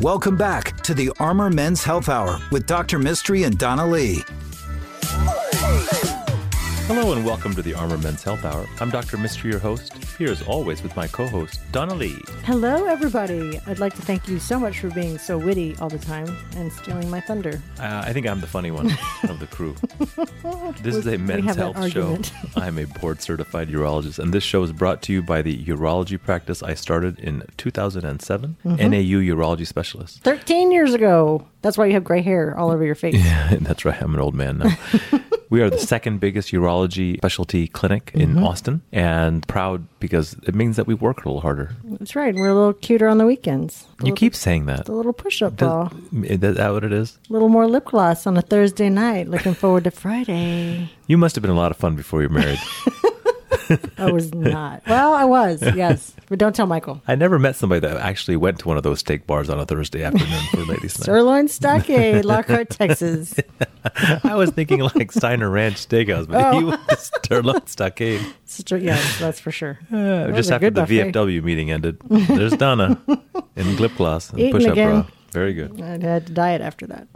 Welcome back to the Armor Men's Health Hour with Dr. Mistry and Donna Lee. Hello and welcome to the Armor Men's Health Hour. I'm Dr. Mistry, your host, here as always with my co-host, Donna Lee. Hello, everybody. I'd like to thank you so much for being so witty all the time and stealing my thunder. Uh, I think I'm the funny one of the crew. This is a men's health show. I'm a board certified urologist, and this show is brought to you by the urology practice I started in 2007, Mm-hmm. NAU Urology Specialist. 13 years ago. That's why you have gray hair all over your face. Yeah, that's right, I'm an old man now. we are the second biggest urology specialty clinic in Mm-hmm. Austin, and proud because it means that we work a little harder. That's right. We're a little cuter on the weekends. You little, keep saying that. a little push up ball. is that what it is? A little more lip gloss on a Thursday night. Looking forward to Friday. You must have been a lot of fun before you were married. I was not. Well, I was, yes. But don't tell Michael. I never met somebody that actually went to one of those steak bars on a Thursday afternoon for ladies' night. Sirloin Stockade, Lockhart, Texas. I was thinking like Steiner Ranch Steakhouse, but he was Sirloin Stockade. Yes, that's for sure. Uh, was just after the buffet. VFW meeting ended, there's Donna in lip gloss and push-up bra. Very good. I had to diet after that.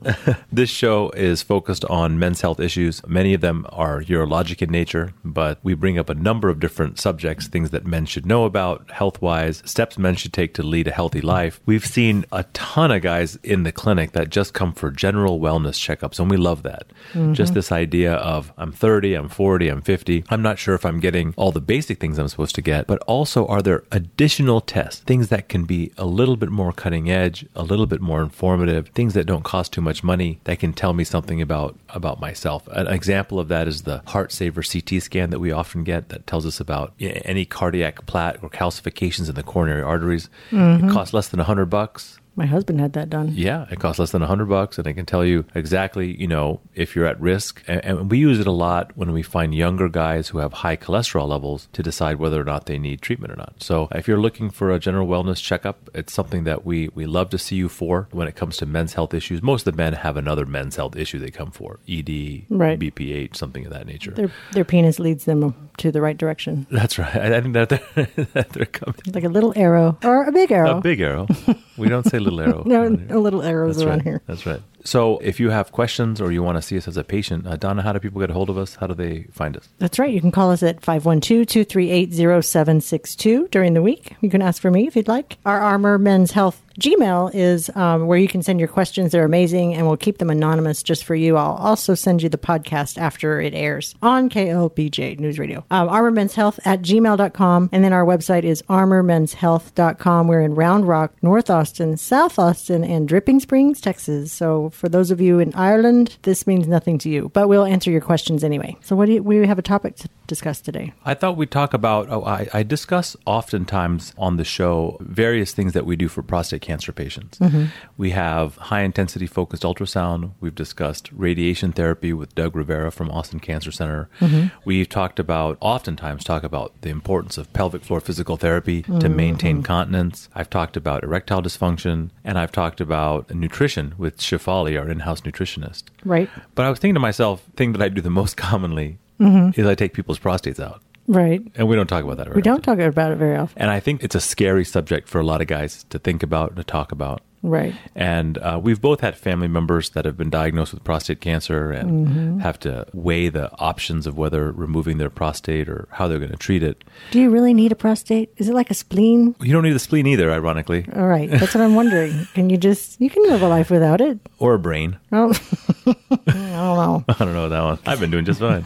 This show is focused on men's health issues. Many of them are urologic in nature, but we bring up a number of different subjects, things that men should know about health wise, steps men should take to lead a healthy life. We've seen a ton of guys in the clinic that just come for general wellness checkups, and we love that. Mm-hmm. Just this idea of I'm 30, I'm 40, I'm 50. I'm not sure if I'm getting all the basic things I'm supposed to get, but also are there additional tests, things that can be a little bit more cutting edge, a little bit more informative, things that don't cost too much money that can tell me something about about myself. An example of that is the Heart Saver CT scan that we often get that tells us about any cardiac plaque or calcifications in the coronary arteries. It mm-hmm. costs less than 100 bucks. My husband had that done. Yeah, it costs less than a hundred bucks, and it can tell you exactly, you know, if you're at risk. And, and we use it a lot when we find younger guys who have high cholesterol levels to decide whether or not they need treatment or not. So, if you're looking for a general wellness checkup, it's something that we we love to see you for when it comes to men's health issues. Most of the men have another men's health issue they come for: ED, Right. BPH, something of that nature. Their, their penis leads them to the right direction. That's right. I, I think that they're, that they're coming. Like a little arrow or a big arrow. A big arrow. We don't say little arrow. no, a little arrows That's around right. here. That's right. So, if you have questions or you want to see us as a patient, uh, Donna, how do people get a hold of us? How do they find us? That's right. You can call us at 512-238-0762 during the week. You can ask for me if you'd like. Our Armor Men's Health Gmail is um, where you can send your questions. They're amazing, and we'll keep them anonymous just for you. I'll also send you the podcast after it airs on KLBJ News Radio. Um, Armor Men's Health at gmail.com. And then our website is armormenshealth.com. We're in Round Rock, North Austin, South Austin, and Dripping Springs, Texas. So for those of you in Ireland, this means nothing to you, but we'll answer your questions anyway. So what do you, we have a topic to discuss today? I thought we'd talk about, oh, I, I discuss oftentimes on the show various things that we do for prostate cancer patients. Mm-hmm. We have high intensity focused ultrasound. We've discussed radiation therapy with Doug Rivera from Austin Cancer Center. Mm-hmm. We've talked about, oftentimes, talk about the importance of pelvic floor physical therapy to mm-hmm. maintain continence. I've talked about erectile dysfunction, and I've talked about nutrition with Shifali, our in house nutritionist. Right. But I was thinking to myself, thing that I do the most commonly is I take people's prostates out. Right. And we don't talk about that. Very We don't talk about it very often. And I think it's a scary subject for a lot of guys to think about, to talk about. Right. And uh, we've both had family members that have been diagnosed with prostate cancer and Mm-hmm. have to weigh the options of whether removing their prostate or how they're going to treat it. Do you really need a prostate? Is it like a spleen? You don't need the spleen either, ironically, All right. That's what I'm wondering. Can you just, you can live a life without it. or a brain. Oh, I don't know. I don't know that one. I've been doing just fine.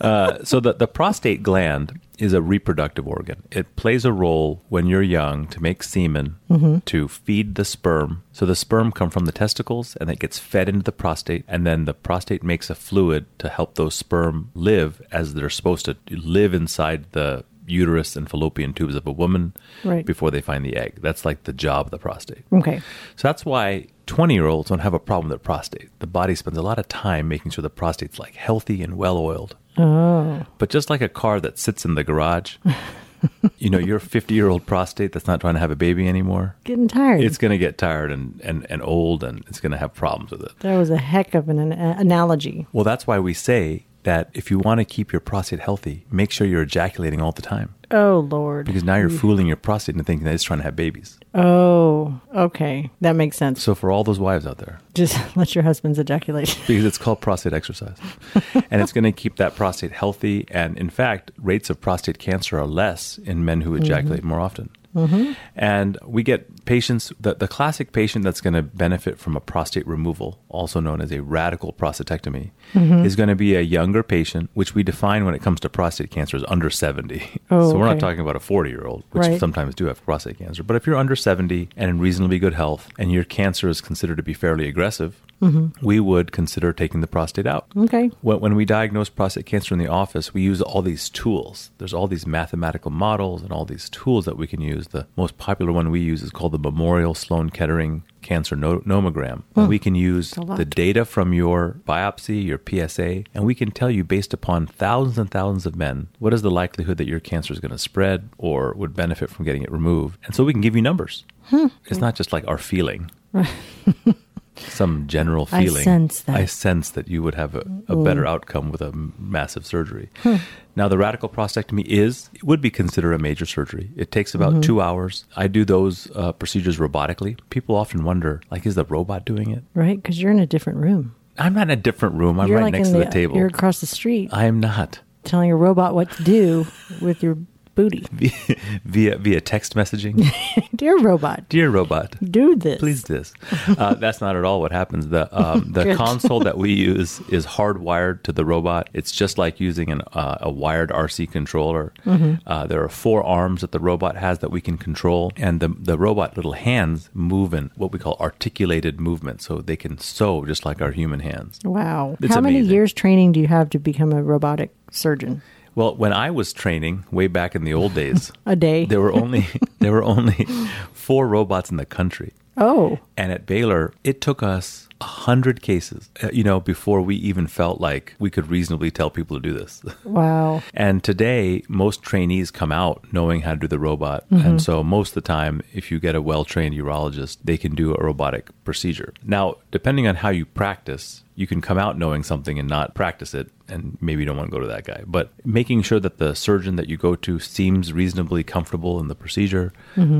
uh, so the, the prostate gland is a reproductive organ. It plays a role when you're young to make semen mm-hmm. to feed the sperm. So the sperm come from the testicles and it gets fed into the prostate and then the prostate makes a fluid to help those sperm live as they're supposed to live inside the uterus and fallopian tubes of a woman Right. before they find the egg. That's like the job of the prostate. Okay. So that's why 20 year olds don't have a problem with their prostate. The body spends a lot of time making sure the prostate's like healthy and well oiled. Oh, But just like a car that sits in the garage, you know, your 50 year old prostate that's not trying to have a baby anymore, getting tired. it's going to get tired and, and, and old and it's going to have problems with it. that was a heck of an, an uh, analogy. Well, that's why we say that if you want to keep your prostate healthy, make sure you're ejaculating all the time. Oh Lord. Because now you're fooling your prostate into thinking that it's trying to have babies. Oh, okay. That makes sense. So for all those wives out there, Just let your husbands ejaculate. because it's called prostate exercise. and it's going to keep that prostate healthy. And in fact, rates of prostate cancer are less in men who mm-hmm. ejaculate more often. Mm-hmm. And we get patients, the, the classic patient that's going to benefit from a prostate removal, also known as a radical prostatectomy, mm-hmm. is going to be a younger patient, which we define when it comes to prostate cancer as under 70. Oh, so we're not talking about a 40 year old, which Right. sometimes do have prostate cancer. But if you're under 70 and in reasonably good health and your cancer is considered to be fairly aggressive, mm-hmm. we would consider taking the prostate out. Okay. When, when we diagnose prostate cancer in the office, we use all these tools. There's all these mathematical models and all these tools that we can use. The most popular one we use is called the Memorial Sloan Kettering Cancer no- Nomogram. And we can use the data from your biopsy, your PSA, and we can tell you based upon thousands and thousands of men what is the likelihood that your cancer is going to spread or would benefit from getting it removed. And so we can give you numbers. Hmm. It's not just like our feeling. Some general feeling. I sense that. I sense that you would have a, a better outcome with a massive surgery. Now, the radical prostatectomy is it would be considered a major surgery. It takes about two hours. I do those uh, procedures robotically. People often wonder, like, is the robot doing it? Right? Because you're in a different room. I'm not in a different room. I'm you're right like next in to the, table. You're across the street I am not. telling a robot what to do with your booty. via via text messaging. Dear robot, Dear robot, do this. please this. Uh, that's not at all what happens. The um, the console that we use is hardwired to the robot. It's just like using an, uh, a wired RC controller. Mm-hmm. Uh, there are four arms that the robot has that we can control, and the the robot little hands move in what we call articulated movement, so they can sew just like our human hands. Wow. It's How many years training do you have to become a robotic surgeon? Well, when I was training way back in the old days, A day. there were only there were only four robots in the country. oh, And at Baylor, it took us a hundred cases, uh, you know, before we even felt like we could reasonably tell people to do this. wow. and today, most trainees come out knowing how to do the robot. And so, most of the time, if you get a well trained urologist, they can do a robotic procedure. Now, depending on how you practice, you can come out knowing something and not practice it, and maybe you don't want to go to that guy. But making sure that the surgeon that you go to seems reasonably comfortable in the procedure,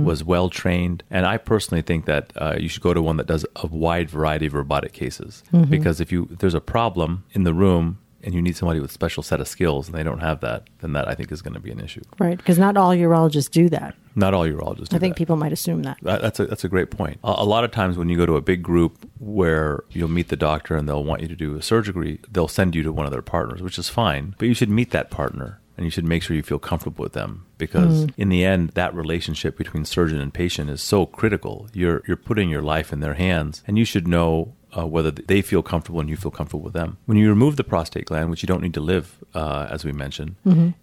was well trained. And I personally think that uh, you should go to one that does a wide variety of robotic cases. Because if you if there's a problem in the room, and you need somebody with a special set of skills and they don't have that, then that I think is going to be an issue. Right. Because not all urologists do that. Not all urologists. Do I think that. people might assume that. That- That's a that's a great point. A, a lot of times when you go to a big group where you'll meet the doctor and they'll want you to do a surgery, they'll send you to one of their partners, which is fine. But you should meet that partner and you should make sure you feel comfortable with them because mm. in the end, that relationship between surgeon and patient is so critical. You're you're putting your life in their hands, and you should know. Uh, whether they feel comfortable and you feel comfortable with them. When you remove the prostate gland, which you don't need to live, uh, as we mentioned,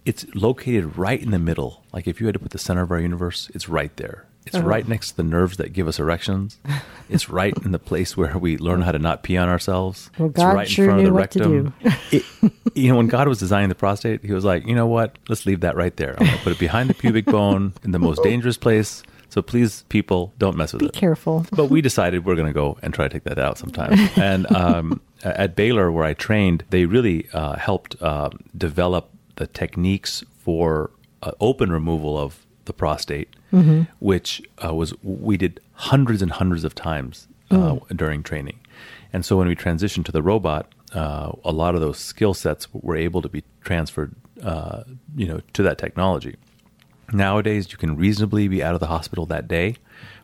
it's located right in the middle. Like if you had to put the center of our universe, it's right there. It's right next to the nerves that give us erections. It's right in the place where we learn how to not pee on ourselves. Well, it's God right sure in front knew of the rectum. It, you know, when God was designing the prostate, He was like, you know what? Let's leave that right there. I'm going to put it behind the pubic bone in the most dangerous place. So please, people, don't mess with Be it Be careful. but we decided we're going to go and try to take that out sometime. And um, at Baylor, where I trained, they really uh, helped uh, develop the techniques for uh, open removal of the prostate, which uh, was we did hundreds and hundreds of times uh, during training. And so when we transitioned to the robot, uh, a lot of those skill sets were able to be transferred, uh, you know, to that technology. Nowadays, you can reasonably be out of the hospital that day,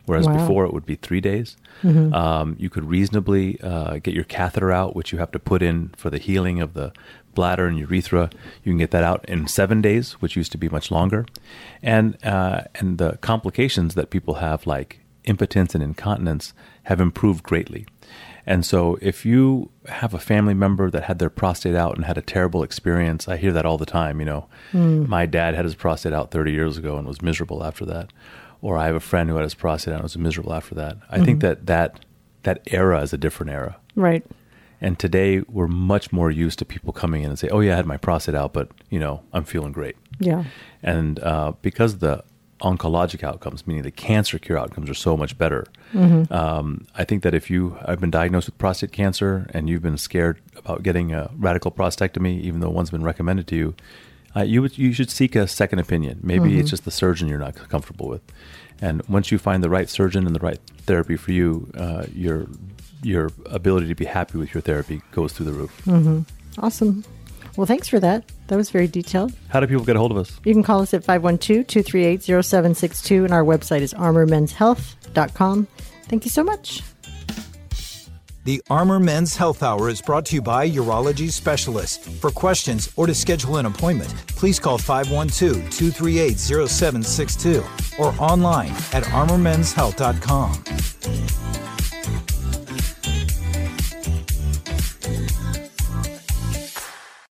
whereas Wow. before it would be three days. Um, you could reasonably uh, get your catheter out, which you have to put in for the healing of the bladder and urethra. You can get that out in seven days, which used to be much longer. And uh, and the complications that people have, like impotence and incontinence, have improved greatly. And so, if you have a family member that had their prostate out and had a terrible experience, I hear that all the time. You know, my dad had his prostate out 30 years ago and was miserable after that. Or I have a friend who had his prostate out and was miserable after that. I think that, that that era is a different era. Right. And today, we're much more used to people coming in and say, "Oh yeah, I had my prostate out, but you know, I'm feeling great." Yeah. And uh, because the oncologic outcomes, meaning the cancer cure outcomes, are so much better. Um, I think that if you have been diagnosed with prostate cancer and you've been scared about getting a radical prostatectomy, even though one's been recommended to you, uh, you would, you should seek a second opinion. Maybe it's just the surgeon you're not comfortable with, and once you find the right surgeon and the right therapy for you, uh, your your ability to be happy with your therapy goes through the roof. Awesome. Well, thanks for that. That was very detailed. How do people get a hold of us? You can call us at 512 238 0762, and our website is armormenshealth.com. Thank you so much. The Armor Men's Health Hour is brought to you by Urology Specialists. For questions or to schedule an appointment, please call 512 238 0762 or online at armormenshealth.com.